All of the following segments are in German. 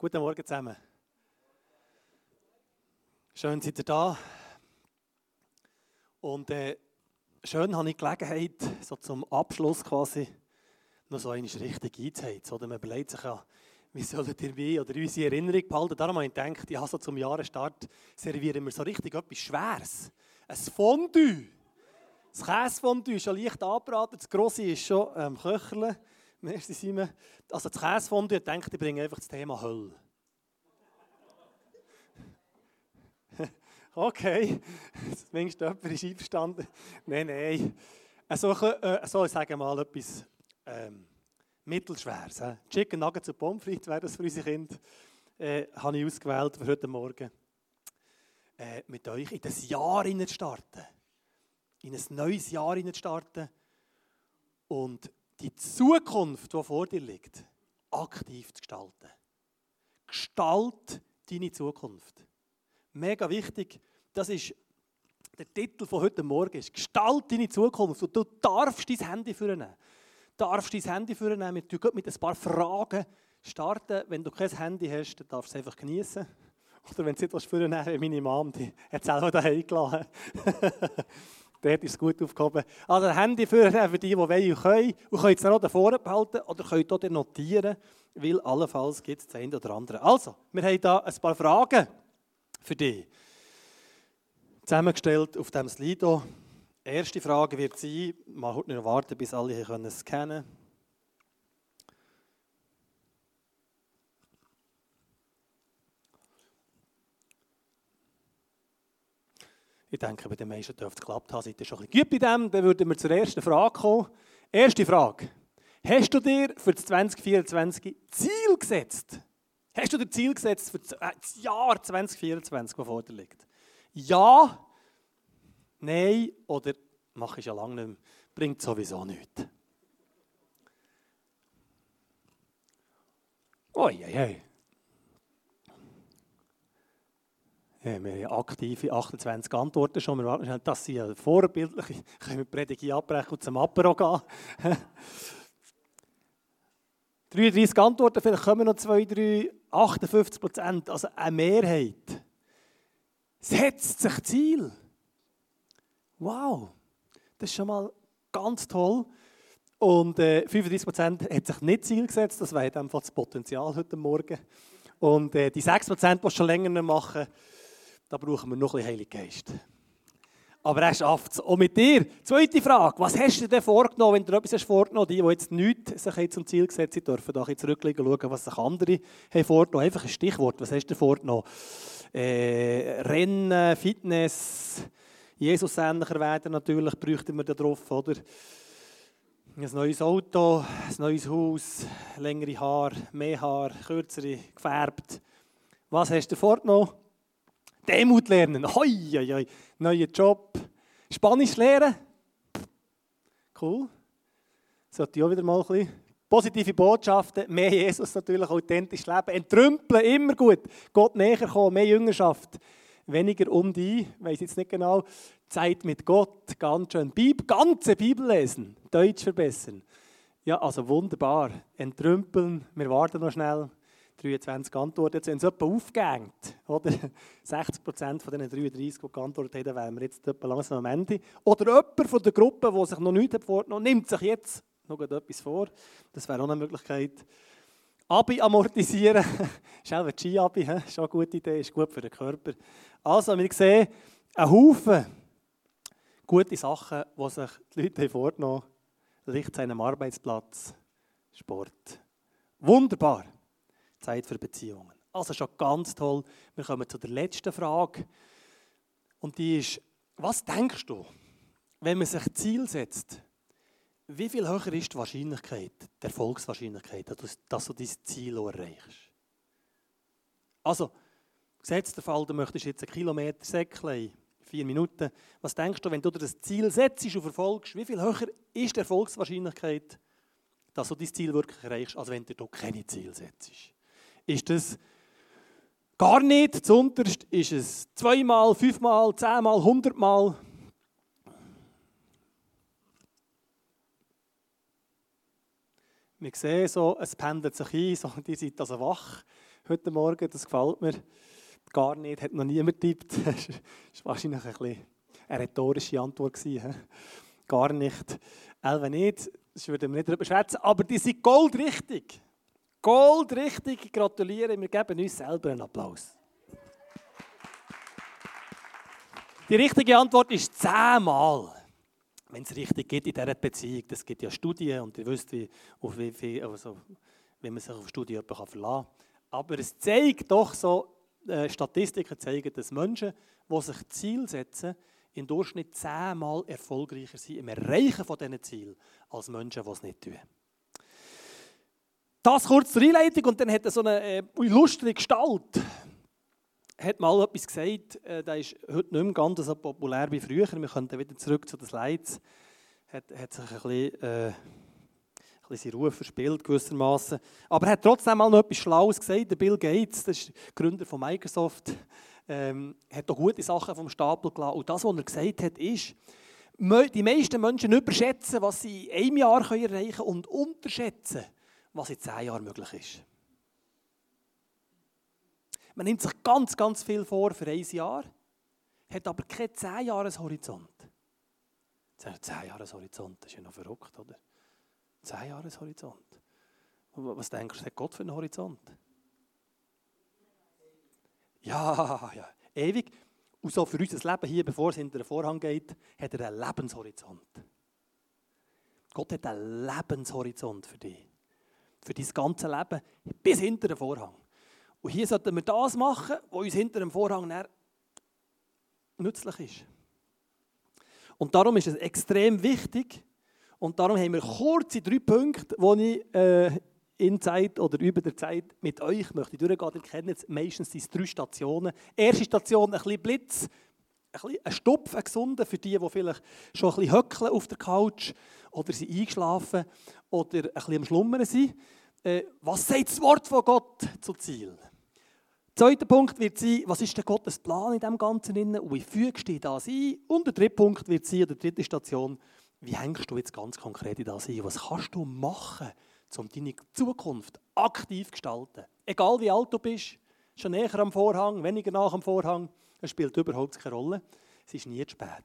Guten Morgen zusammen. Schön, seid ihr da. Und äh, schön habe ich die Gelegenheit, so zum Abschluss quasi noch so eine richtig einzuheizen. Oder man überlegt sich ja, wie sollen ihr mich oder unsere Erinnerung behalten. Darum habe ich gedacht, ja, so zum Jahresstart servieren wir so richtig etwas Schweres. Ein Fondue. Das Käsefondue ist schon leicht angebraten, das Grosse ist schon ähm, Köcheln. Merci Simon. Also das Käsefondue, ich denke, ich bringe einfach das Thema Hölle. okay, zumindest jemand ist einverstanden. Nein, nein. Also, äh, so, ich sage mal etwas ähm, Mittelschweres. Äh. Chicken Nuggets und Pommes frites wäre das für unsere Kinder. Äh, habe ich ausgewählt für heute Morgen. Äh, mit euch in das Jahr starten. In ein neues Jahr starten. Und die Zukunft, die vor dir liegt, aktiv zu gestalten. Gestalt deine Zukunft. Mega wichtig, das ist der Titel von heute Morgen, ist Gestalt deine Zukunft. Und du darfst dein Handy führen. Du darfst dein Handy führen. Wir starten mit ein paar Fragen starten. Wenn du kein Handy hast, dann darfst du es einfach genießen. Oder wenn du etwas führen wie meine Mom, die hat es selber daheim gelassen. Dort ist es gut aufgehoben. Also Handy für, für die, die wollen und können. Und könnt es dann auch davor behalten oder könnt auch notieren, weil allenfalls gibt es das eine oder andere. Also, wir haben hier ein paar Fragen für dich. Zusammengestellt auf diesem Slido. Erste Frage wird sein, mal heute noch warten, bis alle hier es kennen können. Ich denke, bei den meisten dürfte es geklappt haben. Seid ihr schon ein bisschen gut bei dem? Dann würden wir zur ersten Frage kommen. Erste Frage. Hast du dir für das 2024 Ziel gesetzt? Hast du dir Ziel gesetzt für das äh, Jahr 2024, das vor dir liegt? Ja, nein oder mache ich ja lange nicht mehr. Bringt sowieso nichts. Oi, oi, oi. Ja, wir haben aktive 28 Antworten schon. Das sind ja vorbildliche. Können wir die Predigt abbrechen und zum Apero gehen. 33 Antworten, vielleicht kommen noch zwei, drei, 58 Prozent, also eine Mehrheit. Setzt sich Ziel. Wow, das ist schon mal ganz toll. Und äh, 35 Prozent hat sich nicht Ziel gesetzt, das wäre einfach das Potenzial heute Morgen. Und äh, die 6 Prozent, die schon länger machen, da brauchen wir noch ein bisschen Heiligen Geist. Aber er schafft es. Und mit dir, zweite Frage, was hast du denn vorgenommen, wenn du etwas hast vorgenommen die, die jetzt nichts sich jetzt zum Ziel gesetzt haben, dürfen da jetzt zurücklegen und schauen, was sich andere haben vorgenommen Einfach ein Stichwort, was hast du vorgenommen? Äh, Rennen, Fitness, Jesus ähnlicher werden natürlich, bräuchten wir da drauf, oder? Ein neues Auto, ein neues Haus, längere Haare, mehr Haar, kürzere, gefärbt. Was hast du vorgenommen? Demut lernen. Hoi, hoi, hoi. Neuer Job. Spanisch lernen. Cool. Sollte ich auch wieder mal ein bisschen. Positive Botschaften, mehr Jesus natürlich, authentisch leben. Entrümpeln, immer gut. Gott näher kommen, mehr Jüngerschaft. Weniger um die, weiß jetzt nicht genau. Zeit mit Gott, ganz schön. Bib, ganze Bibel lesen, Deutsch verbessern. Ja, also wunderbar. Entrümpeln, wir warten noch schnell. 23 Antworten. Jetzt haben sie etwa aufgehängt. Oder? 60 Prozent von den 33, die geantwortet haben, wären wir jetzt etwa langsam am Ende. Oder jemand von der Gruppe, der sich noch nichts vorgenommen hat, nimmt sich jetzt noch etwas vor. Das wäre auch eine Möglichkeit. Abi amortisieren. ist auch ein Ski-Abi. Ist auch eine gute Idee, ist gut für den Körper. Also, wir sehen einen Haufen gute Sachen, die sich die Leute vorgenommen haben. Licht seinem Arbeitsplatz, Sport. Wunderbar. Zeit für Beziehungen. Also schon ganz toll. Wir kommen zu der letzten Frage. Und die ist, was denkst du, wenn man sich Ziel setzt, wie viel höher ist die Wahrscheinlichkeit, die Erfolgswahrscheinlichkeit, dass du dein Ziel erreichst? Also, gesetzt der Fall, du möchtest jetzt einen Kilometer säckeln, vier Minuten. Was denkst du, wenn du dir das Ziel setzt und verfolgst, wie viel höher ist die Erfolgswahrscheinlichkeit, dass du dein Ziel wirklich erreichst, als wenn du keine Ziel setzt? Ist das gar nicht. Zunterst ist es zweimal, fünfmal, zehnmal, hundertmal. Wir sehen so, es pendelt sich ein, so, die sind also wach heute Morgen. Das gefällt mir gar nicht. Hat noch niemand getippt. Das war wahrscheinlich ein bisschen eine rhetorische Antwort. Gewesen, gar nicht. Elf nicht, das würden wir nicht darüber schätzen. Aber die sind goldrichtig. Goldrichtig. Gratuliere. Wir geben uns selber einen Applaus. Die richtige Antwort ist zehnmal. Wenn es richtig geht in dieser Beziehung. Das gibt ja Studien und ihr wisst, wie, auf wie, viel, also, wie man sich auf Studien verlassen kann. Aber es zeigt doch so, äh, Statistiken zeigen, dass Menschen, die sich Ziele setzen, im Durchschnitt zehnmal erfolgreicher sind im Erreichen von diesen Zielen als Menschen, die es nicht tun. Das kurz zur Einleitung und dann hat er so eine äh, illustre Gestalt hat mal etwas gesagt, äh, der ist heute nicht mehr ganz so populär wie früher. Wir könnten wieder zurück zu den Slides. Hat, hat sich ein bisschen, äh, ein bisschen seinen Ruf verspielt, gewissermaßen. Aber er hat trotzdem mal noch etwas Schlaues gesagt. Der Bill Gates, das ist Gründer von Microsoft, ähm, hat auch gute Sachen vom Stapel gelassen. Und das, was er gesagt hat, ist, die meisten Menschen überschätzen, was sie in einem Jahr erreichen können und unterschätzen, was in zehn Jahren möglich ist. Man nimmt sich ganz, ganz viel vor für ein Jahr, hat aber keinen 10-Jahres-Horizont. 10-Jahres-Horizont, das ist ja noch verrückt, oder? 10-Jahres-Horizont. Was denkst du, hat Gott für einen Horizont? Ja, ja, ewig. Und so für unser Leben hier, bevor es hinter den Vorhang geht, hat er einen Lebenshorizont. Gott hat einen Lebenshorizont für dich. Für dein ganze Leben, bis hinter den Vorhang. Und hier sollten wir das machen, was uns hinter dem Vorhang nützlich ist. Und darum ist es extrem wichtig, und darum haben wir kurze drei Punkte, die ich äh, in Zeit oder über der Zeit mit euch möchte durchgehen. Ihr kennt jetzt meistens diese drei Stationen. Erste Station, ein bisschen Blitz, ein, bisschen ein Stupf, ein gesunder für die, die vielleicht schon ein bisschen höckeln auf der Couch oder sie eingeschlafen oder ein bisschen am Schlummern sind. Äh, was sagt das Wort von Gott zu Ziel? Zweiter Punkt wird sein, was ist der Gottes Plan in dem Ganzen und wie fügst du das ein? Und der dritte Punkt wird sein, oder dritte Station, wie hängst du jetzt ganz konkret in das ein? Was kannst du machen, um deine Zukunft aktiv zu gestalten? Egal wie alt du bist, schon näher am Vorhang, weniger nach am Vorhang, es spielt überhaupt keine Rolle. Es ist nie zu spät,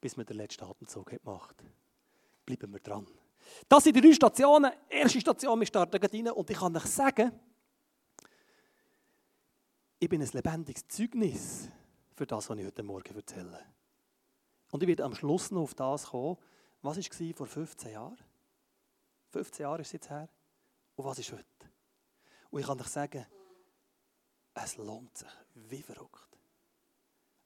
bis man den letzten Atemzug hat gemacht Bleiben wir dran. Das sind die drei Stationen. Erste Station, wir starten rein und ich kann euch sagen, ich bin ein lebendiges Zeugnis für das, was ich heute Morgen erzähle. Und ich werde am Schluss noch auf das kommen, was war vor 15 Jahren? 15 Jahre ist es jetzt her. Und was ist heute? Und ich kann euch sagen, es lohnt sich wie verrückt.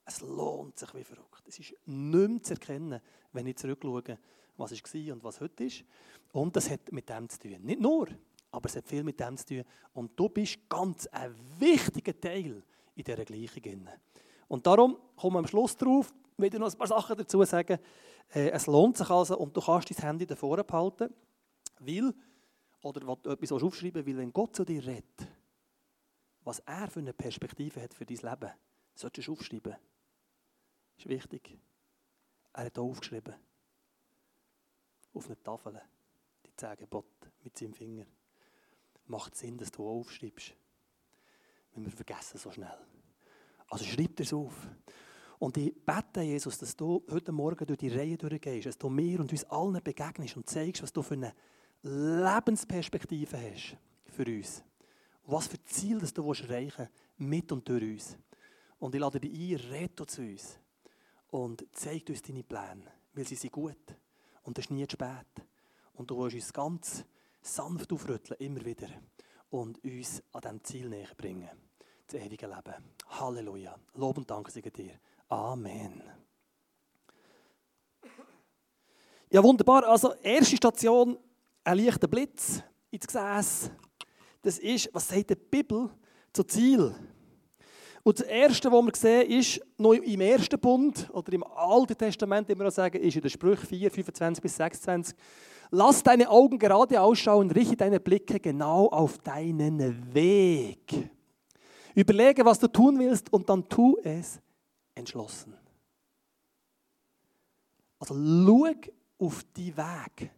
Es lohnt sich wie verrückt. Es ist nicht mehr zu erkennen, wenn ich zurückschaue, was war und was heute ist. Und das hat mit dem zu tun. Nicht nur, aber es hat viel mit dem zu tun. Und du bist ganz ein wichtiger Teil in dieser Gleichung. Und darum kommen wir am Schluss drauf, wieder noch ein paar Sachen dazu sagen. Äh, es lohnt sich also und du kannst dein Handy davor behalten, weil, oder etwas aufschreiben weil wenn Gott zu dir redet, was er für eine Perspektive hat für dein Leben, solltest du aufschreiben. Das ist wichtig. Er hat auch aufgeschrieben. Auf einer Tafel. Die zehn Gebote mit seinem Finger macht Sinn, dass du aufschreibst. Wenn wir vergessen so schnell. Also schreib es auf. Und ich bete, Jesus, dass du heute Morgen durch die Reihe durchgehst, dass du mir und uns allen begegnest und zeigst, was du für eine Lebensperspektive hast für uns. Was für Ziel das du erreichen willst, mit und durch uns. Und ich lade dich ein, rede zu uns und zeig uns deine Pläne, weil sie sind gut und es ist nie zu spät. Und du willst uns ganz sanft aufrütteln, immer wieder. Und uns an diesem Ziel näher bringen. Das ewige Leben. Halleluja. Lob und Dank sei dir. Amen. Ja, wunderbar. Also, erste Station, ein leichter Blitz ins Gesäß. Das ist, was sagt die Bibel zu Ziel? Und das Erste, was wir sehen, ist noch im ersten Bund oder im Alten Testament, immer noch sagen, ist in der Sprüche 4, 25 bis 26. Lass deine Augen gerade ausschauen, richte deine Blicke genau auf deinen Weg. Überlege, was du tun willst und dann tu es entschlossen. Also schau auf die Weg.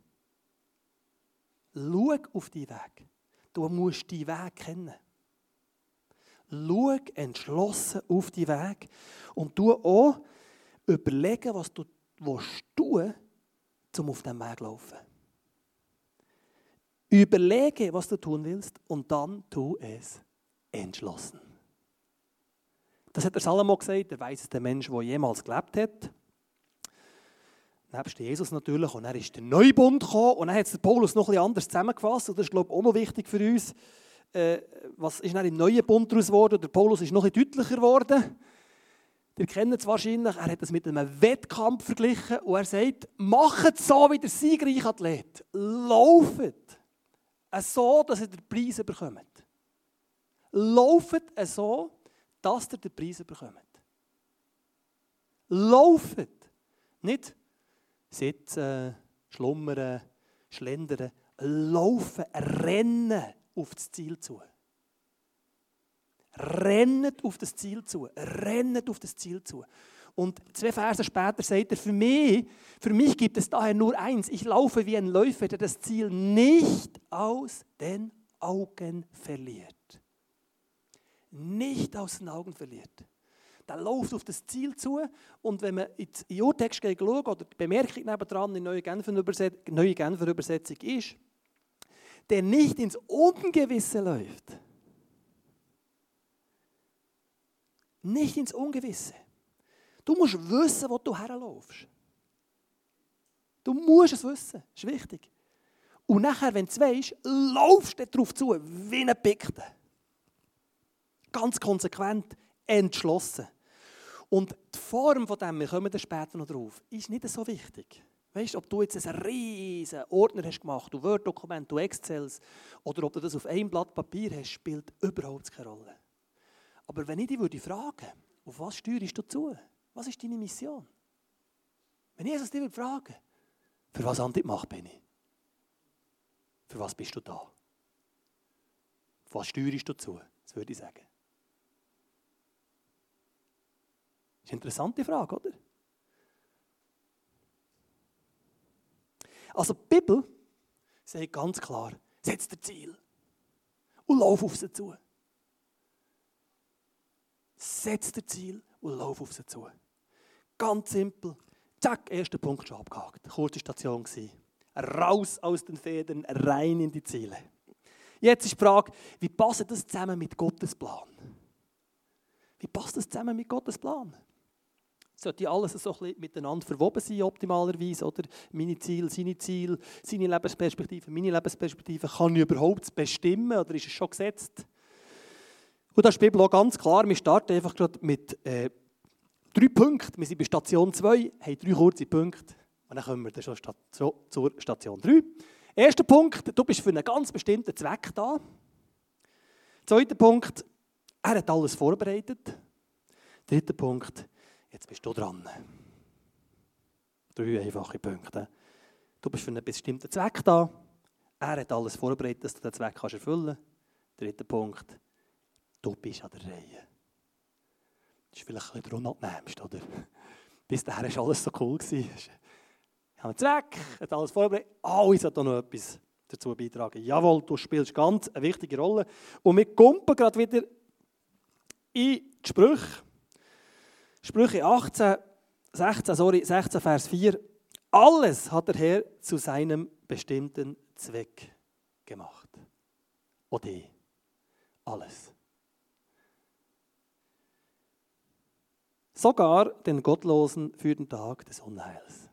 Schau auf die Weg. Du musst die Weg kennen. Schau entschlossen auf die Weg und tu auch überlegen, was du willst tun um auf diesem Weg zu laufen. Überlege, was du tun willst und dann tu es entschlossen. Das hat der Salomo gesagt, der weiseste Mensch, der jemals gelebt hat. Nebst Jesus natürlich. Und dann ist der Neubund gekommen und dann hat Paulus noch etwas anders zusammengefasst. Und das ist, glaube ich, auch noch wichtig für uns. Äh, was ist dann im neuen Bund daraus geworden? Der Paulus ist noch etwas deutlicher geworden. Ihr kennt es wahrscheinlich, er hat es mit einem Wettkampf verglichen und er sagt, macht so wie der siegreiche Athlet. Laufet so, dass ihr den Preis bekommt. Laufet so, dass ihr den Preis bekommt. Laufet. Nicht sitzen, schlummern, schlendern. Laufen, rennen auf das Ziel zu. Rennet auf das Ziel zu. Rennet auf das Ziel zu. Und zwei Verse später sagt er, für mich, für mich gibt es daher nur eins. Ich laufe wie ein Läufer, der das Ziel nicht aus den Augen verliert. Nicht aus den Augen verliert. Der läuft auf das Ziel zu und wenn man in den Urtext schaut, oder die Bemerkung nebendran in der neuen Genfer Übersetzung, neue Genfer Übersetzung ist, der nicht ins Ungewisse läuft, Nicht ins Ungewisse. Du musst wissen, wo du herlaufst. Du musst es wissen. Das ist wichtig. Und nachher, wenn du es weißt, laufst du darauf zu, wie ein Pickte. Ganz konsequent, entschlossen. Und die Form von dem, wir kommen dann später noch drauf, ist nicht so wichtig. Weißt du, ob du jetzt einen riesen Ordner hast gemacht, du Word-Dokument, du Excels, oder ob du das auf einem Blatt Papier hast, spielt überhaupt keine Rolle. Aber wenn ich dich würde fragen, auf was steuerst du zu? Was ist deine Mission? Wenn Jesus dich fragen für was an die Macht bin ich? Für was bist du da? Auf was steuerst du zu? Das würde ich sagen. Das ist eine interessante Frage, oder? Also die Bibel sagt ganz klar, setz dir Ziel und lauf auf sie zu. Setz dir Ziel und lauf auf sie zu. Ganz simpel. Zack, erster Punkt schon abgehakt. Kurze Station gewesen. Raus aus den Federn, rein in die Ziele. Jetzt ist die Frage, wie passt das zusammen mit Gottes Plan? Wie passt das zusammen mit Gottes Plan? Sollte alles so ein miteinander verwoben sein, optimalerweise, oder? Meine Ziele, seine Ziele, seine Lebensperspektive, meine Lebensperspektive. Kann ich überhaupt bestimmen oder ist es schon gesetzt? Und da ist die Bibel auch ganz klar, wir starten einfach gerade mit äh, drei Punkten. Wir sind bei Station 2, haben drei kurze Punkte und dann kommen wir dann schon zur Station 3. Erster Punkt, du bist für einen ganz bestimmten Zweck da. Zweiter Punkt, er hat alles vorbereitet. Dritter Punkt, jetzt bist du dran. Drei einfache Punkte. Du bist für einen bestimmten Zweck da. Er hat alles vorbereitet, dass du den Zweck kannst erfüllen kannst. Dritter Punkt, du bist an der Reihe. Das ist vielleicht ein bisschen der unangenehmste, oder? Bis dahin war alles so cool. Ich habe einen Zweck, hat alles vorbereitet. Oh, ich sollte noch etwas dazu beitragen. Jawohl, du spielst ganz eine wichtige Rolle. Und wir kommen gerade wieder in die Sprüche. Sprüche 18, 16, sorry, 16, Vers 4. Alles hat der Herr zu seinem bestimmten Zweck gemacht. Oder alles. Sogar den Gottlosen für den Tag des Unheils.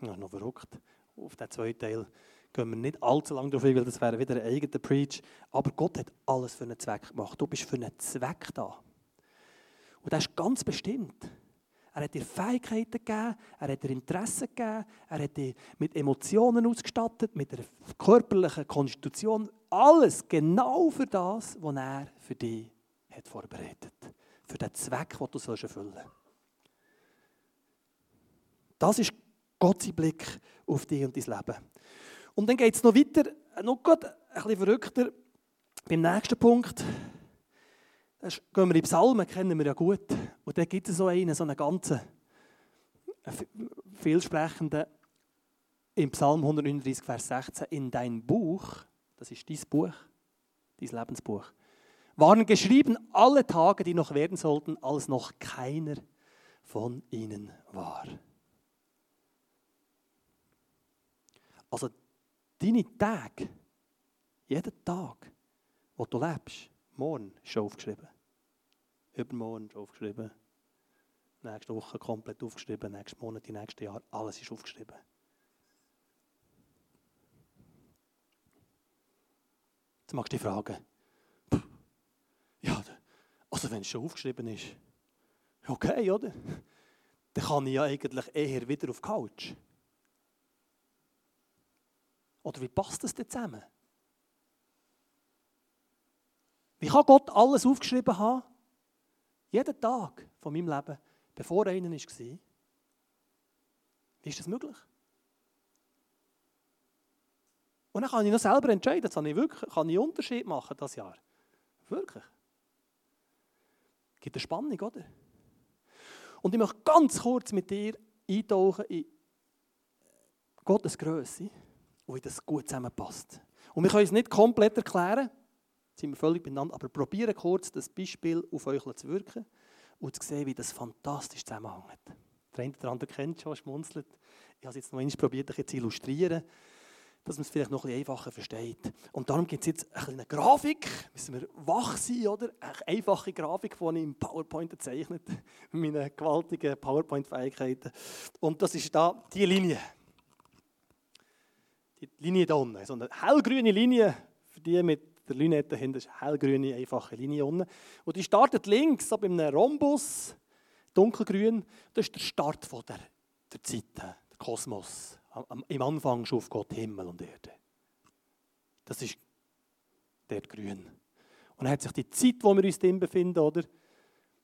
Ja, noch verrückt. Auf den zweiten Teil gehen wir nicht allzu lange drauf weil das wäre wieder ein eigener Preach. Aber Gott hat alles für einen Zweck gemacht. Du bist für einen Zweck da. Und das ist ganz bestimmt. Er hat dir Fähigkeiten gegeben, er hat dir Interessen gegeben, er hat dich mit Emotionen ausgestattet, mit einer körperlichen Konstitution. Alles genau für das, was er für dich hat vorbereitet für den Zweck, den du erfüllen sollst. Das ist Gottes Blick auf dich und dein Leben. Und dann geht es noch weiter, noch ein bisschen verrückter. Beim nächsten Punkt gehen wir in Psalmen, kennen wir ja gut. Und da gibt es so einen, so einen ganzen, vielsprechenden, im Psalm 139, Vers 16, in dein Buch, das ist dein Buch, dein Lebensbuch, waren geschrieben alle Tage, die noch werden sollten, als noch keiner von ihnen war. Also deine Tage, jeden Tag, wo du lebst, morgen ist schon aufgeschrieben. Übermorgen aufgeschrieben. Nächste Woche komplett aufgeschrieben. Nächsten Monat, die nächsten Jahre, alles ist aufgeschrieben. Jetzt magst du dich fragen, ja, also wenn es schon aufgeschrieben ist, okay, oder? Dann kann ich ja eigentlich eher wieder auf die Couch. Oder wie passt das denn zusammen? Wie kann Gott alles aufgeschrieben haben? Jeden Tag von meinem Leben, bevor einer war. Wie ist das möglich? Und dann kann ich noch selber entscheiden, kann ich wirklich, kann ich Unterschied machen das Jahr. Wirklich. Gibt eine Spannung, oder? Und ich möchte ganz kurz mit dir eintauchen in Gottes Größe und wie das gut zusammenpasst. Und wir können es nicht komplett erklären, sind wir völlig beieinander, aber probieren kurz das Beispiel auf euch zu wirken und zu sehen, wie das fantastisch zusammenhängt. Der eine oder andere kennt schon, schmunzelt. Ich habe es jetzt noch einmal probiert, ein zu illustrieren, dass man es vielleicht noch ein bisschen einfacher versteht. Und darum gibt es jetzt eine Grafik, müssen wir wach sein, oder? Eine einfache Grafik, die ich im PowerPoint zeichnet, mit meinen gewaltigen PowerPoint-Fähigkeiten. Und das ist da die Linie. Die Linie da unten, so eine hellgrüne Linie, für die mit der Lünette hinten ist eine hellgrüne, einfache Linie unten. Und die startet links, so bei Rhombus, dunkelgrün. Das ist der Start von der, der Zeit, der Kosmos. Im Anfang schuf Gott Himmel und Erde. Das ist dort grün. Und dann hat sich die Zeit, wo wir uns drin befinden, oder?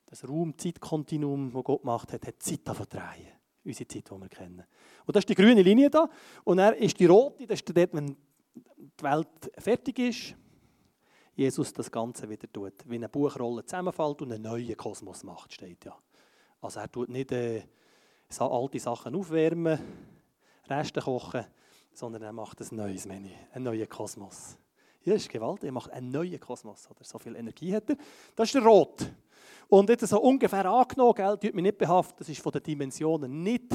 Das Raum-Zeit-Kontinuum, das Gott gemacht hat, hat Zeit davon drehen. Unsere Zeit, die wir kennen. Und das ist die grüne Linie da. Und dann ist die rote, das ist dort, wenn die Welt fertig ist. Jesus das Ganze wieder tut. Wie eine Buchrolle zusammenfällt und einen neuen Kosmos macht, steht ja. Also er tut nicht äh, alte Sachen aufwärmen, Reste kochen, sondern er macht ein neues Menü, einen neuen Kosmos. Ja, ist gewaltig. Er macht einen neuen Kosmos. Oder? So viel Energie hat er. Das ist der Rot. Und jetzt so ungefähr angenommen, gell, tut mich nicht behaften, das ist von den Dimensionen nicht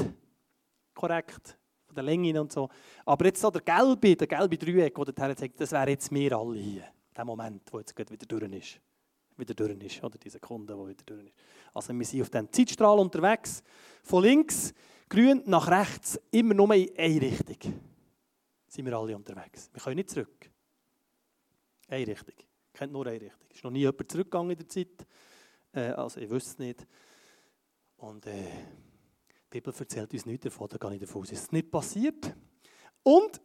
korrekt, von der Länge und so. Aber jetzt so der gelbe, der gelbe Dreieck, der dorthin zeigt, das wäre jetzt wir alle hier der Moment, wo jetzt wieder durch ist. Wieder durch ist, oder die Sekunde, wo wieder durch ist. Also wir sind auf diesem Zeitstrahl unterwegs. Von links, grün, nach rechts, immer nur in eine Richtung. Sind wir alle unterwegs. Wir können nicht zurück. Eine Richtung. Kennt nur eine Richtung. Ist noch nie jemand zurückgegangen in der Zeit. Äh, also ich wüsste es nicht. Und äh, die Bibel erzählt uns nichts davon, da gehe ich davon aus, ist es nicht passiert. Und,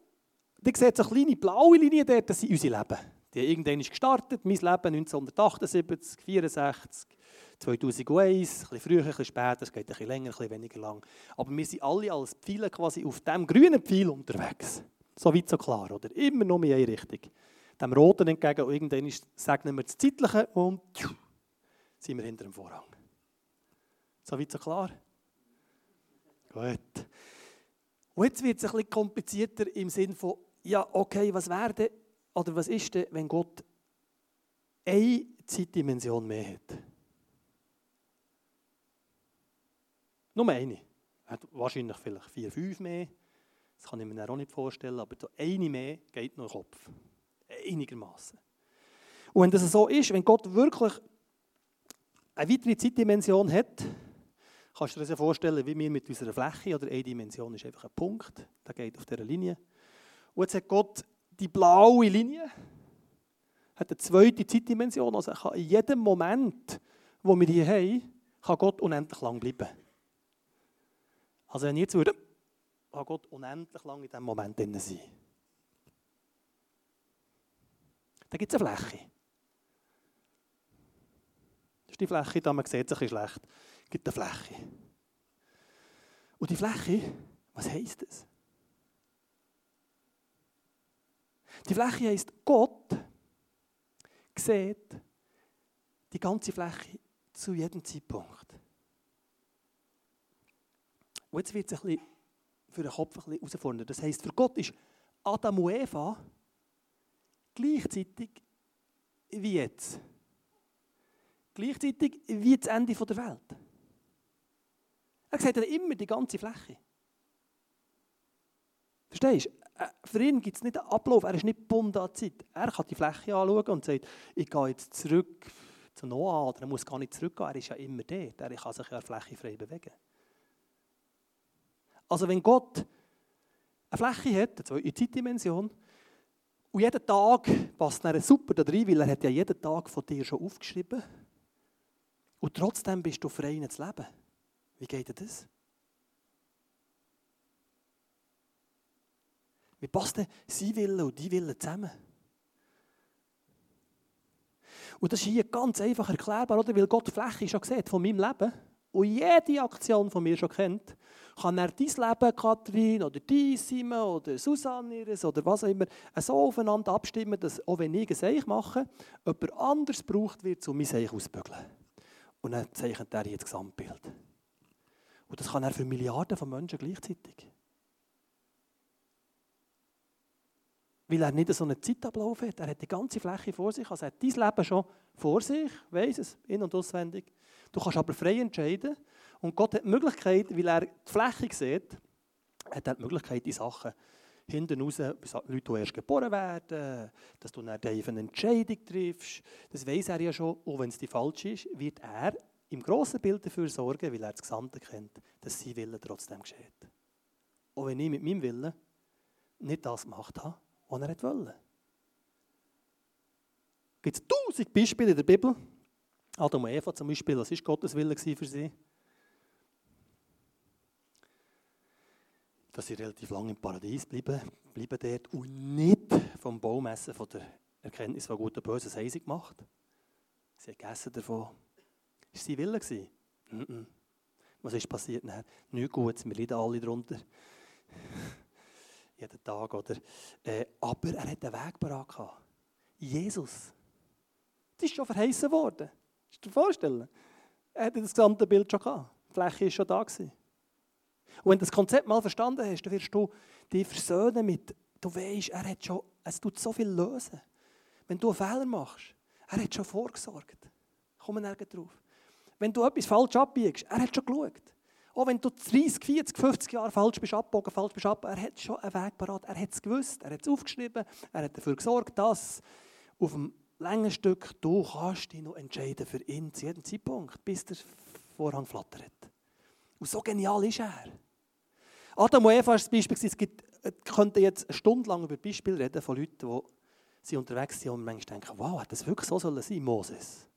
ihr seht so eine kleine blaue Linie dort, das sind unsere Leben. Die haben irgendwann gestartet, mein Leben 1978, 64, 2001, ein bisschen früher, ein bisschen später, es geht ein bisschen länger, ein bisschen weniger lang. Aber wir sind alle als Pfeile quasi auf dem grünen Pfeil unterwegs. So weit, so klar, oder? Immer nur in eine Richtung. Dem Roten entgegen und irgendwann segnen wir das Zeitliche und tschuh, sind wir hinter dem Vorhang. So weit, so klar? Gut. Und jetzt wird es ein bisschen komplizierter im Sinne von, ja, okay, was wäre oder was ist denn, wenn Gott eine Zeitdimension mehr hat? Nur eine. Er hat wahrscheinlich vielleicht vier, fünf mehr. Das kann ich mir auch nicht vorstellen, aber so eine mehr geht noch im Kopf. Einigermaßen. Und wenn das so ist, wenn Gott wirklich eine weitere Zeitdimension hat, kannst du dir das vorstellen, wie wir mit unserer Fläche oder eine Dimension ist einfach ein Punkt, der geht auf dieser Linie. Und jetzt hat Gott die blaue Linie hat eine zweite Zeitdimension. Also kann in jedem Moment, wo wir hier haben, kann Gott unendlich lang bleiben. Also wenn ich jetzt würde, kann Gott unendlich lang in diesem Moment drin sein. Dann gibt es eine Fläche. Das ist die Fläche, da man sieht es ein bisschen schlecht. Es gibt eine Fläche. Und die Fläche, was heisst das? Die Fläche heisst, Gott sieht die ganze Fläche zu jedem Zeitpunkt. Und jetzt wird es ein bisschen für den Kopf ein bisschen herausfordernd. Das heisst, für Gott ist Adam und Eva gleichzeitig wie jetzt. Gleichzeitig wie das Ende der Welt. Er sieht dann immer die ganze Fläche. Verstehst du? Für ihn gibt es nicht einen Ablauf, er ist nicht gebunden an die Zeit. Er kann die Fläche anschauen und sagt, ich gehe jetzt zurück zu Noah, oder er muss gar nicht zurückgehen, er ist ja immer dort, er kann sich ja Fläche frei bewegen. Also wenn Gott eine Fläche hat, eine Zeitdimension, und jeden Tag passt er super da rein, weil er hat ja jeden Tag von dir schon aufgeschrieben. Und trotzdem bist du frei zu leben. Wie geht das? Wie passt denn sein Wille und dein Wille zusammen? Und das ist hier ganz einfach erklärbar, oder? weil Gott die Fläche schon sieht von meinem Leben und jede Aktion von mir schon kennt, kann er dein Leben, Kathrin, oder dein Simon, oder Susanne ihres, oder was auch immer, so aufeinander abstimmen, dass auch wenn ich ein Seich mache, jemand anders gebraucht wird, um mein Seich auszubügeln. Und dann zeichnet er hier das Gesamtbild. Und das kann er für Milliarden von Menschen gleichzeitig. Weil er nicht so einen Zeitablauf hat. Er hat die ganze Fläche vor sich. Also er hat dein Leben schon vor sich, weiß es, in- und auswendig. Du kannst aber frei entscheiden. Und Gott hat die Möglichkeit, weil er die Fläche sieht, hat er die Möglichkeit, die Sachen hinten raus, Leute, die erst geboren werden, dass du dann eine Entscheidung triffst. Das weiß er ja schon. Und wenn es die falsch ist, wird er im grossen Bild dafür sorgen, weil er das Gesamte kennt, dass sein Wille trotzdem geschieht. Auch wenn ich mit meinem Willen nicht das gemacht habe, was er wollte. Es gibt tausend Beispiele in der Bibel. Adam und Eva zum Beispiel, was war Gottes Wille für sie? Dass sie relativ lange im Paradies bleiben, bleiben dort und nicht vom Baumessen von der Erkenntnis von Gut und Böse Heise gemacht. Sie haben gegessen davon. Ist sein Wille? Mm. Was ist passiert? Nichts Gutes, wir leiden alle darunter. Jeden Tag, oder? Äh, aber er hat einen Weg gehabt. Jesus. Das ist schon verheißen worden. Kannst du dir vorstellen? Er hatte das gesamte Bild schon gehabt. Die Fläche war schon da. Gewesen. Und wenn du das Konzept mal verstanden hast, dann wirst du dich versöhnen mit, du weißt, er hat schon, es tut so viel lösen. Wenn du einen Fehler machst, er hat schon vorgesorgt. Komm nirgends drauf. Wenn du etwas falsch abbiegst, er hat schon geschaut. Auch wenn du 30, 40, 50 Jahre falsch bist abgebogen, falsch bist ab, er hat schon einen Weg parat. Er hat es gewusst, er hat es aufgeschrieben, er hat dafür gesorgt, dass auf dem langen Stück du kannst dich noch entscheiden für ihn zu jedem Zeitpunkt, bis der Vorhang flattert. Und so genial ist er. Adam und Eva ist das Beispiel. Es ich könnte jetzt eine Stunde lang über Beispiele reden von Leuten, die unterwegs sind und manchmal denken, wow, hat das wirklich so sollen sein, Moses?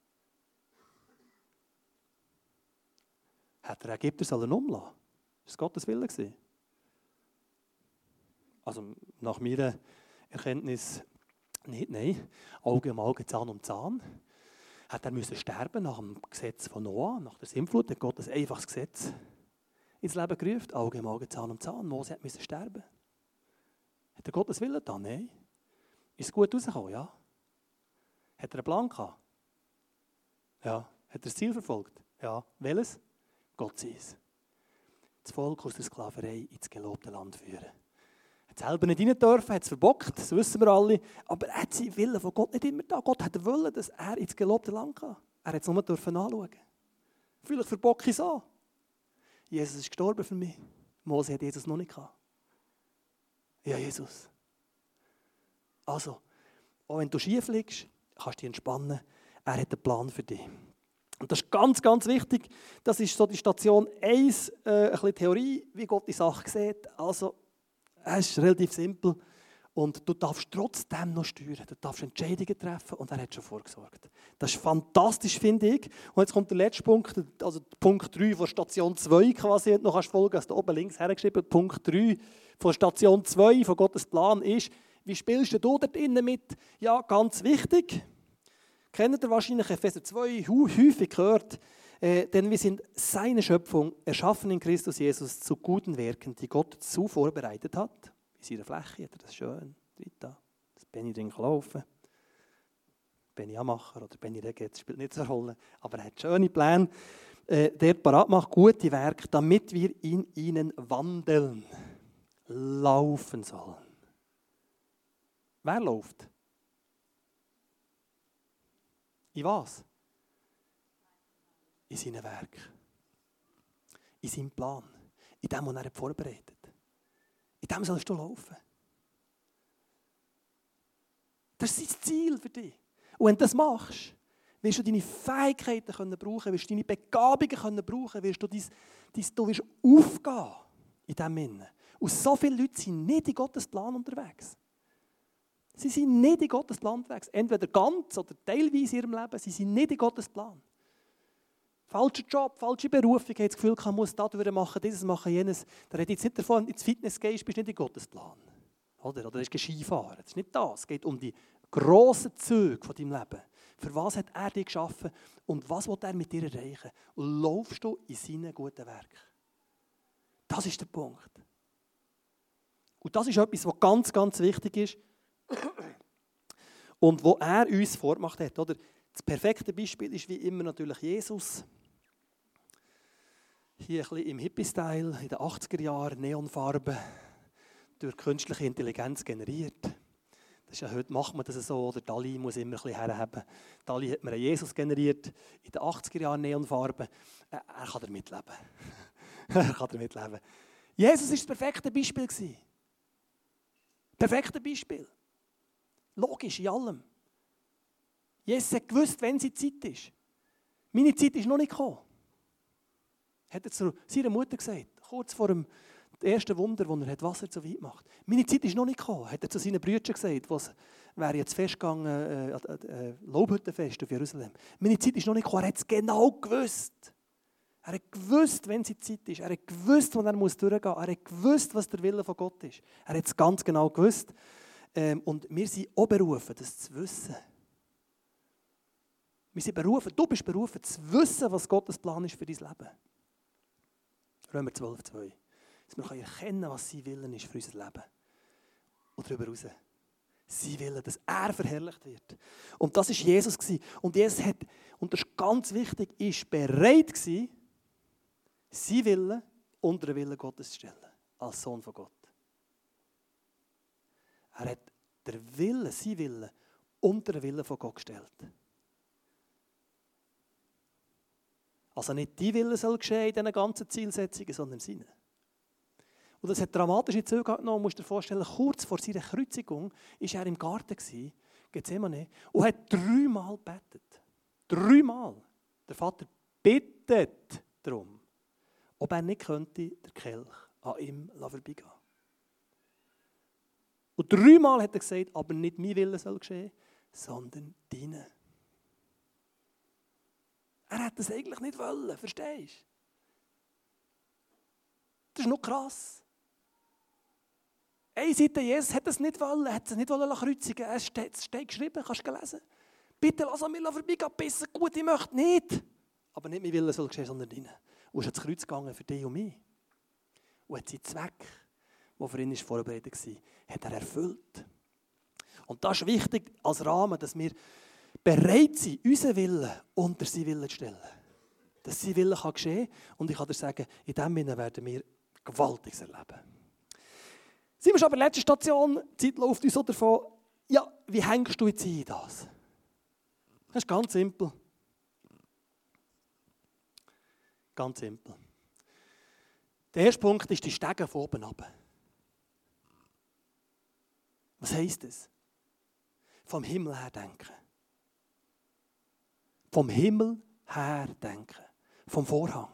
Hat der Ägypter sollen das Gottes Wille? Also nach meiner Erkenntnis nicht, nein. Auge um Auge, Zahn um Zahn. Hat er müssen sterben nach dem Gesetz von Noah, nach der Sintflut, hat Gott ein einfaches Gesetz ins Leben gerufen. Auge um Auge, Zahn um Zahn. Mose hat müssen sterben. Hat er Gottes Willen getan? Nein. Ist es gut rausgekommen? Ja. Hat er einen Plan gehabt? Ja. Hat er das Ziel verfolgt? Ja. Welches? Gott sei es. Das Volk aus der Sklaverei ins gelobte Land führen. Er hat selber nicht rein dürfen, hat es verbockt, das wissen wir alle. Aber er hat seinen Willen von Gott nicht immer da. Gott hat wollen, dass er ins gelobte Land kann. Er hat es nur dürfen anschauen. Vielleicht verbocke ich es an. Jesus ist gestorben für mich. Mose hat Jesus noch nicht gehabt. Ja, Jesus. Also, auch wenn du schief liegst, kannst du dich entspannen. Er hat einen Plan für dich. Und das ist ganz, ganz wichtig. Das ist so die Station 1, äh, ein bisschen Theorie, wie Gott die Sache sieht. Also, es ist relativ simpel. Und du darfst trotzdem noch steuern. Du darfst Entscheidungen treffen und er hat schon vorgesorgt. Das ist fantastisch, finde ich. Und jetzt kommt der letzte Punkt, also Punkt 3 von Station 2 quasi. Noch kannst du folgen, hast du oben links hergeschrieben. Punkt 3 von Station 2 von Gottes Plan ist, wie spielst du dort drinnen mit? Ja, ganz wichtig. Kennt ihr wahrscheinlich Epheser 2 häufig gehört, äh, denn wir sind seine Schöpfung, erschaffen in Christus Jesus zu guten Werken, die Gott zu vorbereitet hat. In seiner Fläche das schön, da, das Benny drin laufen. Benny Amacher oder Benny Reget spielt nicht so eine Rolle, aber er hat schöne Pläne, äh, der parat macht, gute Werke, damit wir in ihnen wandeln, laufen sollen. Wer läuft? In was? In seinem Werk. In seinem Plan. In dem, was er vorbereitet. In dem sollst du laufen. Das ist sein Ziel für dich. Und wenn du das machst, wirst du deine Fähigkeiten können brauchen, wirst du deine Begabungen können brauchen, wirst du, dein, dein, du wirst aufgehen in diesem Innen. Und so viele Leute sind nicht in Gottes Plan unterwegs. Sie sind nicht in Gottes Plan unterwegs. Entweder ganz oder teilweise in ihrem Leben, sie sind nicht in Gottes Plan. Falscher Job, falsche Berufung, ich das Gefühl, man muss das machen, dieses machen, jenes. Da redet jetzt nicht davon, ins Fitness gehst, bist nicht in Gottes Plan. Oder, oder ist Skifahren. Das ist nicht das. Es geht um die grossen Züge von deinem Leben. Für was hat er dich geschaffen und was will er mit dir erreichen? Laufst du in seinen guten Werk? Das ist der Punkt. Und das ist etwas, was ganz, ganz wichtig ist und wo er uns vorgemacht hat. Oder? Das perfekte Beispiel ist wie immer natürlich Jesus. Hier ein bisschen im Hippie-Style, in den 80er Jahren, Neonfarben, durch künstliche Intelligenz generiert. Das ist ja, heute macht man das so, oder Dali muss immer ein bisschen herhaben. Dali hat mir Jesus generiert, in den 80er Jahren Neonfarben. Er kann damit leben. er kann damit leben. Jesus war das perfekte Beispiel. Perfekte Beispiel. Logisch, in allem. Jesus hat gewusst, wenn sie Zeit ist. Meine Zeit ist noch nicht gekommen. Hat er zu seiner Mutter gesagt, kurz vor dem ersten Wunder, wo er Wasser zu weit macht. Meine Zeit ist noch nicht gekommen, hat er zu seinen Brüdern gesagt, was wäre jetzt festgegangen, äh, äh, Lobhüttenfest auf Jerusalem. Meine Zeit ist noch nicht gekommen, er hat es genau gewusst. Er hat gewusst, wenn sie Zeit ist. Er hat gewusst, wann er muss durchgehen muss. Er hat gewusst, was der Wille von Gott ist. Er hat es ganz genau gewusst. Ähm, und wir sind auch berufen, das zu wissen. Wir sind berufen, du bist berufen, zu wissen, was Gottes Plan ist für dein Leben. Römer 12, 2. Dass wir erkennen was sein Willen ist für unser Leben. Und darüber hinaus. Sein Willen, dass er verherrlicht wird. Und das war Jesus. Und Jesus hat, und das ist ganz wichtig, ist bereit gewesen, sein Willen unter den Willen Gottes zu stellen. Als Sohn von Gott. Er hat den Willen, sein Willen, unter den Willen von Gott gestellt. Also nicht die Wille soll geschehen in diesen ganzen Zielsetzungen, sondern seine. Und das hat dramatische Züge genommen. Du musst dir vorstellen, kurz vor seiner Kreuzigung war er im Garten, Gethsemane, und hat dreimal gebetet. Dreimal. Der Vater bittet darum, ob er nicht könnte der Kelch an ihm vorbeigehen Und dreimal hat er gesagt, aber nicht mein Wille soll geschehen, sondern deine. Er hat das eigentlich nicht wollen, verstehst du? Das ist noch krass. Eine Seite, Jesus hat das nicht wollen, er hat es nicht wollen kreuzigen. Es steht, es steht geschrieben, kannst du lesen. Bitte lass an mir vorbeigehen, besser gut, ich möchte nicht. Aber nicht mein Wille soll geschehen, sondern deine. Und ist ans Kreuz gegangen für dich und mich. Und hat seinen Zweck, der für ihn vorbereitet war, hat er erfüllt. Und das ist wichtig als Rahmen, dass wir bereit sind, unseren Willen unter seinen Willen zu stellen. Dass sein Willen kann geschehen kann. Und ich kann dir sagen, in diesem Sinne werden wir Gewaltiges erleben. Sind wir schon bei der letzten Station? Die Zeit läuft uns so davon. Ja, wie hängst du jetzt in das? Das ist ganz simpel. Ganz simpel. Der erste Punkt ist die Stege von oben ab. Was heisst das? Vom Himmel her denken. Vom Himmel her denken. Vom Vorhang.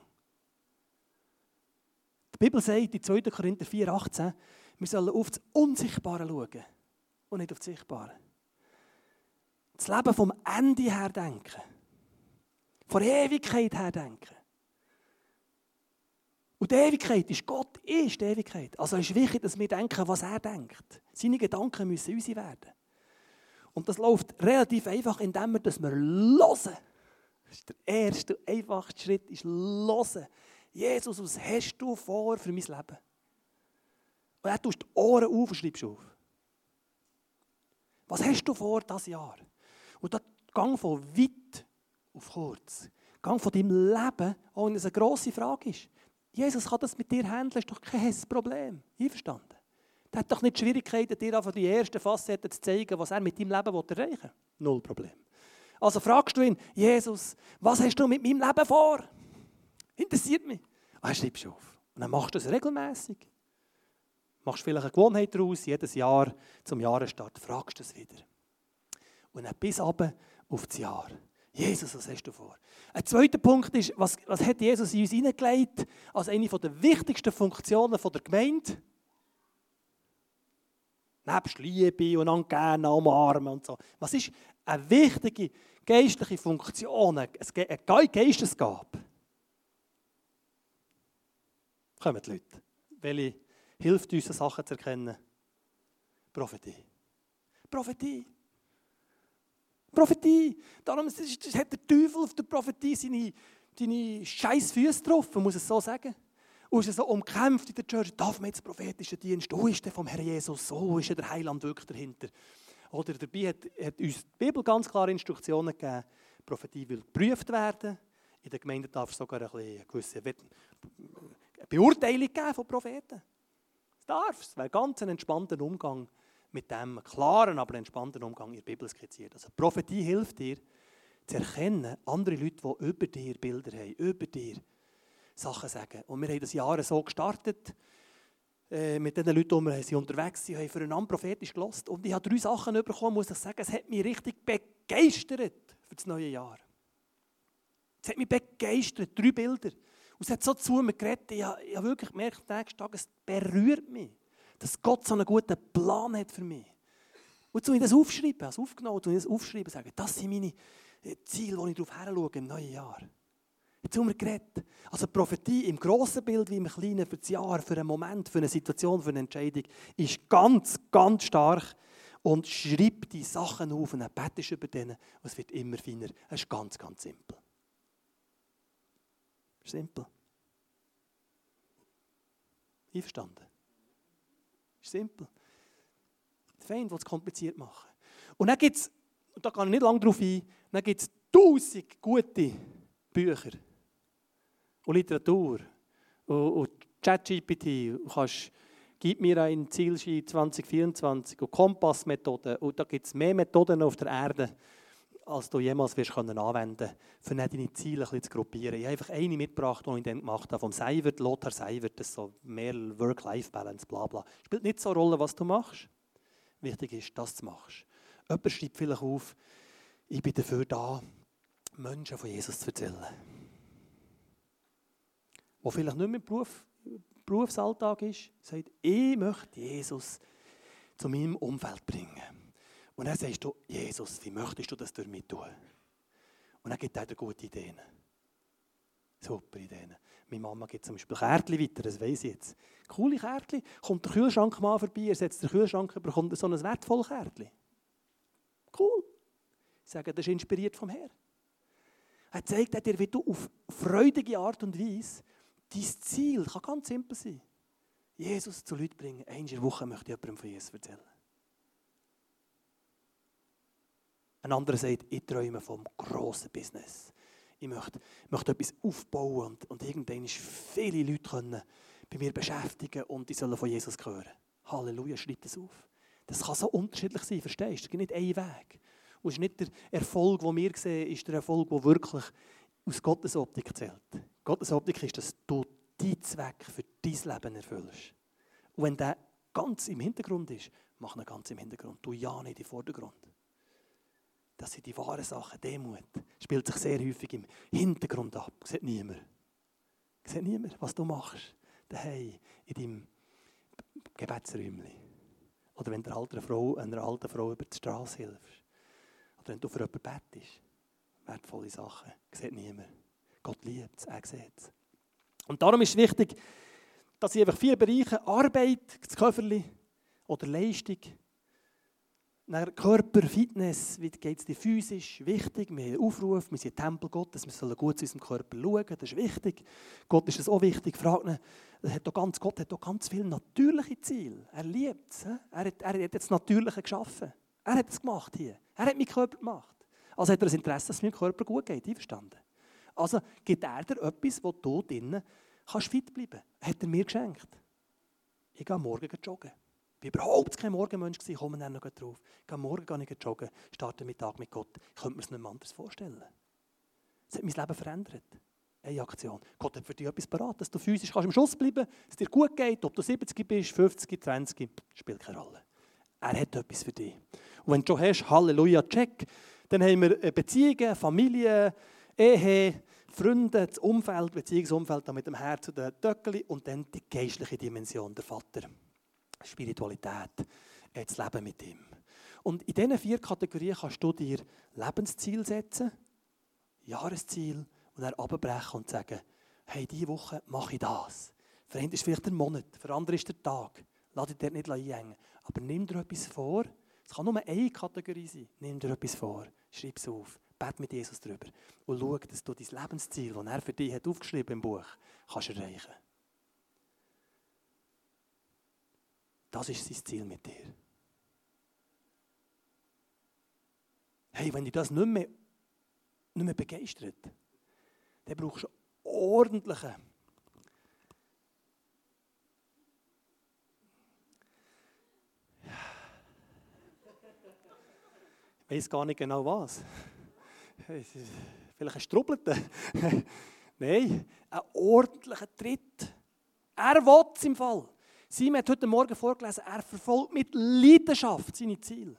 Die Bibel sagt in 2. Korinther 4,18, wir sollen auf das Unsichtbare schauen und nicht auf das Sichtbare. Das Leben vom Ende her denken. Von Ewigkeit her denken. Und die Ewigkeit ist, Gott ist die Ewigkeit. Also es ist wichtig, dass wir denken, was er denkt. Seine Gedanken müssen unsere werden. Und das läuft relativ einfach, indem wir, dass wir hören. Das ist der erste, einfachste Schritt, ist hören. Jesus, was hast du vor für mein Leben? Und er tust die Ohren auf und schreibst auf. Was hast du vor dieses Jahr? Und das gang von weit auf kurz. Gang von deinem Leben, auch wenn es eine grosse Frage ist. Jesus kann das mit dir handeln, ist doch kein Problem. Einverstanden? Der hat doch nicht Schwierigkeiten, dir einfach die ersten Facetten zu zeigen, was er mit deinem Leben erreichen will. Null Problem. Also fragst du ihn, Jesus, was hast du mit meinem Leben vor? Interessiert mich. Ah, schreibst du auf. Und dann machst du es regelmäßig. Machst vielleicht eine Gewohnheit daraus, jedes Jahr zum Jahresstart fragst du es wieder. Und dann bis runter auf das Jahr. Jesus, was hast du vor? Ein zweiter Punkt ist, was, was hat Jesus in uns hineingelegt als eine der wichtigsten Funktionen der Gemeinde? Nebst Liebe und gerne umarmen und so. Was ist eine wichtige geistliche Funktion, eine Geistesgabe? Kommen die Leute. Welche hilft uns, Sachen zu erkennen? Prophetie. Prophetie. Prophetie. Darum hat der Teufel auf der Prophetie seine, seine scheiß Füße getroffen, muss ich so sagen. Und ist so umkämpft in der Church, darf man jetzt prophetischen Dienst, wo ist der vom Herrn Jesus, so ist der Heiland wirklich dahinter. Oder dabei hat, hat uns die Bibel ganz klare Instruktionen gegeben, Prophetie will geprüft werden, in der Gemeinde darf es sogar ein eine gewisse Beurteilung geben von Propheten. Das darf es, weil ganz ein entspannter Umgang mit dem klaren, aber entspannten Umgang in der Bibel skizziert. Also Prophetie hilft dir, zu erkennen, andere Leute, die über dir Bilder haben, über dir Sachen sagen. Und wir haben das Jahr so gestartet, äh, mit den Leuten, die wir sind unterwegs sind, haben füreinander prophetisch gelost. Und ich habe drei Sachen bekommen, muss ich sagen, es hat mich richtig begeistert für das neue Jahr. Es hat mich begeistert, drei Bilder. Und es hat so zu mir geredet, ich habe, ich habe wirklich gemerkt, nächsten Tag, es berührt mich dass Gott so einen guten Plan hat für mich. Und so ich das aufschreiben, also aufgenommen, und das aufschreiben, sagen, das sind meine äh, Ziele, wo ich darauf her schaue im neuen Jahr. Jetzt haben wir geredet. Also Prophetie im grossen Bild wie im kleinen, für das Jahr, für einen Moment, für eine Situation, für eine Entscheidung, ist ganz, ganz stark. Und schreib die Sachen auf und dann betest über denen und es wird immer feiner. Es ist ganz, ganz simpel. Simpel. Einverstanden? Simpel. Der Feind will es kompliziert machen. Und dann gibt es, und da kann ich nicht lange drauf ein, dann gibt es tausend gute Bücher und Literatur und, ChatGPT. Gib mir ein Zielsheet 2024 und Kompassmethoden. Und da gibt es mehr Methoden auf der Erde, als du jemals wirst können anwenden für deine Ziele ein zu gruppieren. Ich habe einfach eine mitgebracht, die ich dann gemacht habe, vom Seivert, Lothar Seivert, das so mehr Work-Life-Balance, bla bla. Spielt nicht so eine Rolle, was du machst. Wichtig ist, dass du es machst. Jemand schreibt vielleicht auf, ich bin dafür da, Menschen von Jesus zu erzählen. Wo vielleicht nicht mehr Beruf, Berufsalltag ist, sagt, ich möchte Jesus zu meinem Umfeld bringen. Und dann sagst du, Jesus, wie möchtest du das mich tun? Und dann gibt er dir gute Ideen. Super Ideen. Meine Mama gibt zum Beispiel Kärtchen weiter, das weiß ich jetzt. Coole Kärtchen. Kommt der Kühlschrank mal vorbei, er setzt den Kühlschrank über, kommt so ein wertvolles Kärtchen. Cool. Ich sage, das ist inspiriert vom Herrn. Er zeigt dir, wie du auf freudige Art und Weise dein Ziel, kann ganz simpel sein, Jesus zu Leuten bringen. Einmal in der Woche möchte ich jemandem von Jesus erzählen. Ein anderer sagt, ich träume vom grossen Business. Ich möchte, möchte etwas aufbauen und, und irgendwann viele Leute können bei mir beschäftigen und die sollen von Jesus hören. Halleluja, schreib das auf. Das kann so unterschiedlich sein, verstehst du? Es gibt nicht einen Weg. Und es ist nicht der Erfolg, den wir sehen, ist der Erfolg, der wirklich aus Gottes Optik zählt. Gottes Optik ist, dass du deinen Zweck für dein Leben erfüllst. Und wenn der ganz im Hintergrund ist, mach ihn ganz im Hintergrund. Du ja nicht im Vordergrund. Das sind die wahren Sachen. Demut spielt sich sehr häufig im Hintergrund ab. Sieht niemand. Sieht niemand, was du machst. Daheim, in deinem Gebetsräumchen. Oder wenn du einer Frau, einer alten Frau über die Straße hilfst. Oder wenn du für jemanden bettest. Wertvolle Sachen. Sieht niemand. Gott liebt es, er sieht es. Und darum ist es wichtig, dass ich einfach vier Bereiche, Arbeit, das Köfferli oder Leistung, dann Körper, Fitness, wie geht es dir physisch? Wichtig. Wir haben Aufruf, wir sind Tempel Gottes, wir sollen gut zu unserem Körper schauen, das ist wichtig. Gott ist das auch wichtig. Frag ihn, ganz, Gott hat auch ganz viele natürliche Ziele. Er liebt es. Er hat, er hat jetzt Natürliche geschaffen. Er hat es gemacht hier. Er hat meinen Körper gemacht. Also hat er das Interesse, dass es meinem Körper gut geht. Einverstanden? Also gibt er dir etwas, wo du drinnen kannst fit bleiben. Hat er mir geschenkt. Ich gehe morgen joggen. Ich war überhaupt kein Morgenmensch, ich komme dann noch drauf. Morgen gehe ich joggen, starte den Tag mit Gott. Ich könnte mir es nicht mehr anders vorstellen. Es hat mein Leben verändert. Eine Aktion. Gott hat für dich etwas parat, dass du physisch kannst im Schuss bleiben dass es dir gut geht, ob du 70 bist, 50, 20, spielt keine Rolle. Er hat etwas für dich. Und wenn du schon hast, Halleluja, check, dann haben wir äh, Beziehungen, Familie, Ehe, Freunde, das Umfeld, Beziehungsumfeld mit dem Herz und den Töckeli und dann die geistliche Dimension, der Vater, Spiritualität, äh, das Leben mit ihm. Und in diesen vier Kategorien kannst du dir Lebensziel setzen, Jahresziel und dann abbrechen und sagen, hey, diese Woche mache ich das. Für einen ist vielleicht der Monat, für andere ist der Tag. Lass dich dort nicht einhängen. Aber nimm dir etwas vor. Es kann nur eine Kategorie sein. Nimm dir etwas vor. Schreib es auf. Bet mit Jesus darüber. Und schau, dass du dein Lebensziel, das er für dich hat aufgeschrieben im Buch, kannst erreichen. Das ist sein Ziel mit dir. Hey, wenn dich das nicht mehr, nicht mehr begeistert, dann brauchst du ordentliche Ich weiß gar nicht genau was. Vielleicht ein Strubbelter. Nein, ein ordentlicher Tritt. Er will es im Fall. Simon hat heute Morgen vorgelesen, er verfolgt mit Leidenschaft seine Ziele.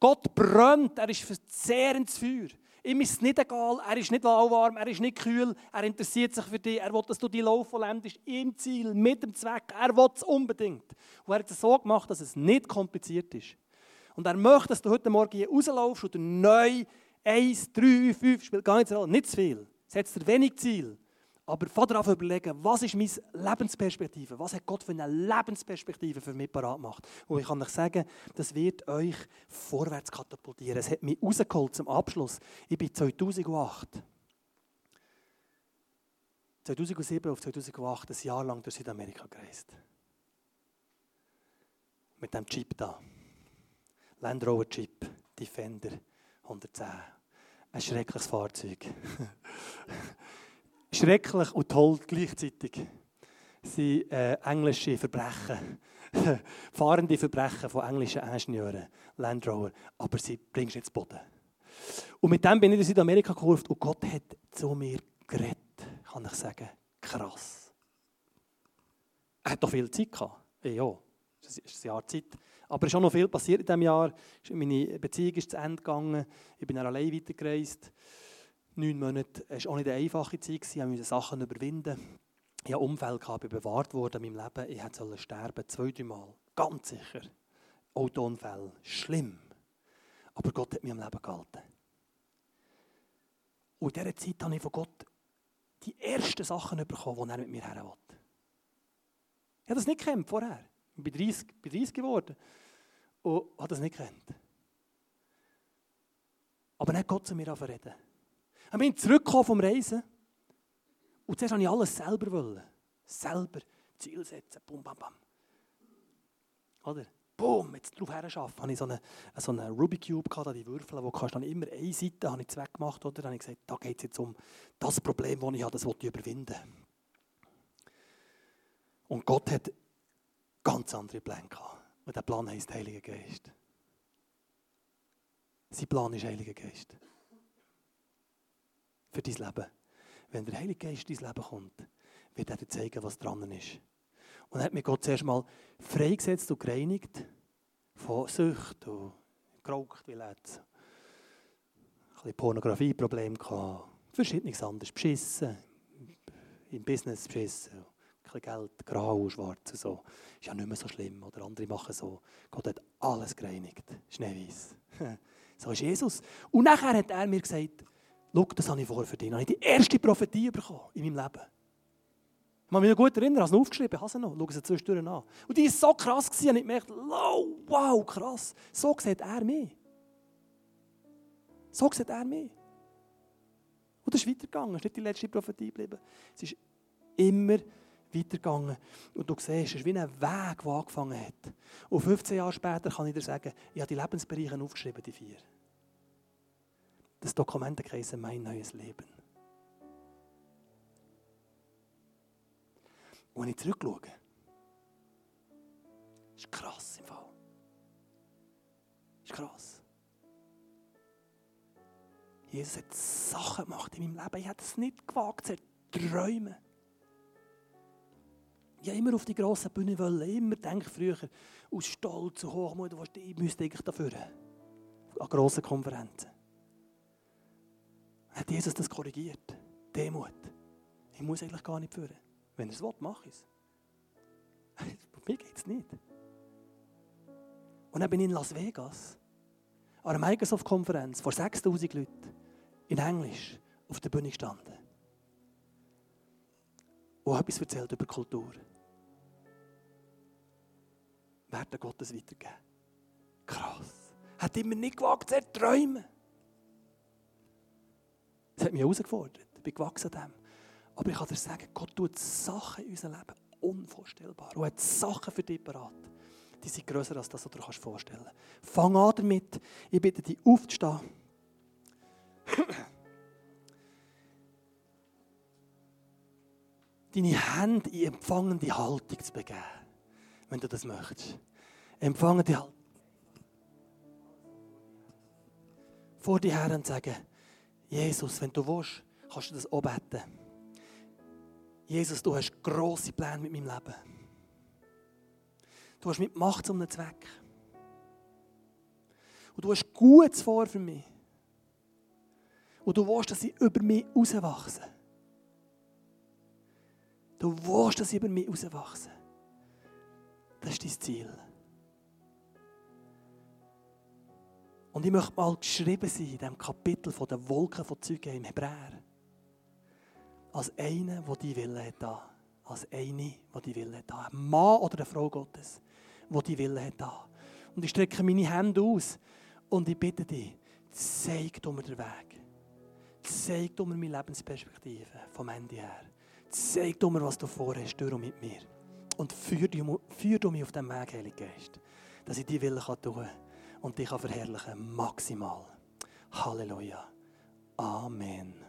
Gott brennt, er ist verzehrendes Feuer. Ihm ist es nicht egal, er ist nicht lauwarm, er ist nicht kühl, er interessiert sich für dich, er will, dass du die Lauf vollendest, im Ziel, mit dem Zweck, er will es unbedingt. Und er hat es so gemacht, dass es nicht kompliziert ist. Und er möchte, dass du heute Morgen hier rauslaufst und neu 1, 3, 5, spielt gar nicht so nicht zu viel. Setz dir wenig Ziel. Aber fahr darauf überlegen, was ist meine Lebensperspektive? Was hat Gott für eine Lebensperspektive für mich parat gemacht? Und ich kann euch sagen, das wird euch vorwärts katapultieren. Es hat mich rausgeholt zum Abschluss. Ich bin 2008, 2007 auf 2008 ein Jahr lang durch Südamerika gereist. Mit dem Chip da. Land Rover Jeep Defender 110. Ein schreckliches Fahrzeug. Schrecklich und toll gleichzeitig. Sie äh, englische Verbrechen. Fahrende Verbrechen von englischen Ingenieuren. Land Rover. Aber sie bringst zu Boden. Und mit dem bin ich in Südamerika gekurft und Gott hat zu mir geredet, kann ich sagen. Krass. Er hat doch viel Zeit gehabt. Ja, es ist ein Jahr Zeit. Aber es ist auch noch viel passiert in diesem Jahr. Meine Beziehung ist zu Ende gegangen. Ich bin dann allein weitergereist. Neun Monate. Es war auch nicht eine einfache Zeit. Ich musste Sachen überwinden. Ich hatte Umfeld, ich bin bewahrt worden in meinem Leben. Ich hätte sterben, zwei, drei Mal. Ganz sicher. Autounfälle. Schlimm. Aber Gott hat mich am Leben gehalten. Und in dieser Zeit habe ich von Gott die ersten Sachen bekommen, die er mit mir her will. Ich habe das nicht gekämpft vorher. Ich bin 30, bin 30 geworden und habe das nicht gekannt. Aber dann hat Gott zu mir reden. Ich bin zurückgekommen vom Reisen und zuerst wollte ich alles selber. Wollen. Selber Ziel setzen, bum, bam, bam. Oder? Boom, jetzt drauf her schaffen. Habe ich so einen so eine Rubik Cube gehabt, die Würfel, wo kannst dann immer eine Seite habe ich zweck gemacht, oder? Dann habe ich gesagt, da geht es jetzt um das Problem, das ich habe, das ich überwinden. Und Gott hat ganz andere Pläne gehabt. Und der Plan heisst Heiliger Geist. Sein Plan ist Heiliger Geist. Für dein Leben. Wenn der Heilige Geist in dein Leben kommt, wird er dir zeigen, was dran ist. Und er hat mich Gott zuerst mal freigesetzt und gereinigt von Sucht und geraucht wie letztes. Ein bisschen Pornografieproblem gehabt, verschiedenes anderes, beschissen, im Business beschissen bisschen Geld, grau und schwarz und so. Ist ja nicht mehr so schlimm. Oder andere machen so. Gott hat alles gereinigt. Schneeweiß. so ist Jesus. Und nachher hat er mir gesagt, schau, das habe ich vor für dich. Dann habe ich die erste Prophetie bekommen in meinem Leben. Ich kann mich noch gut erinnern, ich habe sie aufgeschrieben, habe sie noch, schau sie zwischendurch an. Und die war so krass, und ich gemerkt, wow, wow, krass. So sieht er mich. So sieht er mich. Und es ist weitergegangen, es ist nicht die letzte Prophetie geblieben. Es ist immer weitergegangen. Und du siehst, es ist wie ein Weg, der angefangen hat. Und 15 Jahre später kann ich dir sagen, ich habe die Lebensbereiche aufgeschrieben, die vier. Das Dokument heisst «Mein neues Leben». Und wenn ich zurückschaue, ist krass im Fall. Ist krass. Jesus hat Sachen gemacht in meinem Leben. Ich hätte es nicht gewagt, zu träumen. Ich wollte immer auf die grossen Bühne wollen. Immer denke früher aus Stolz und Hochmut, ich müsste eigentlich dafür. An grossen Konferenzen. Hat Jesus das korrigiert? Demut. Ich muss eigentlich gar nicht führen. Wenn er es will, mache ich es. Mir geht es nicht. Und dann bin ich in Las Vegas, an einer Microsoft-Konferenz vor 6000 Leuten, in Englisch, auf der Bühne gestanden. Und etwas erzählt über Kultur. Werte Gottes weitergeben. Krass. Hat immer nicht gewagt, zu träumen. Das hat mich herausgefordert. Ich bin gewachsen an dem. Aber ich kann dir sagen, Gott tut Sachen in unserem Leben unvorstellbar. Und hat Sachen für dich parat. Die sind grösser als das, was du dir vorstellen kannst. Fang an damit. Ich bitte dich aufzustehen. Deine Hände in empfangende Haltung zu begeben, wenn du das möchtest. Empfangende Haltung. Vor dir her und sagen, Jesus, wenn du willst, kannst du das auch beten. Jesus, du hast grosse Pläne mit meinem Leben. Du hast mit Macht um einen Zweck. Und du hast Gutes vor für mich. Und du willst, dass ich über mich rauswachse. Du willst, dass ich über mich rauswachse. Das ist dein Ziel. Und ich möchte mal geschrieben sein in diesem Kapitel von den Wolken von Zeugen im Hebräer. Als einer, der die Wille hat. Als eine, die die Wille hat. Ein Mann oder eine Frau Gottes, die die Wille hat. Und ich strecke meine Hände aus und ich bitte dich, zeig mir den Weg. Zeig mir meine Lebensperspektive vom Ende her. Zeig mir, was du vorhast, durch mit mir. Und führ du, führ du mich auf den Weg, Heiliger Geist, dass ich die Wille tun kann und dich verherrlichen maximal. Halleluja. Amen.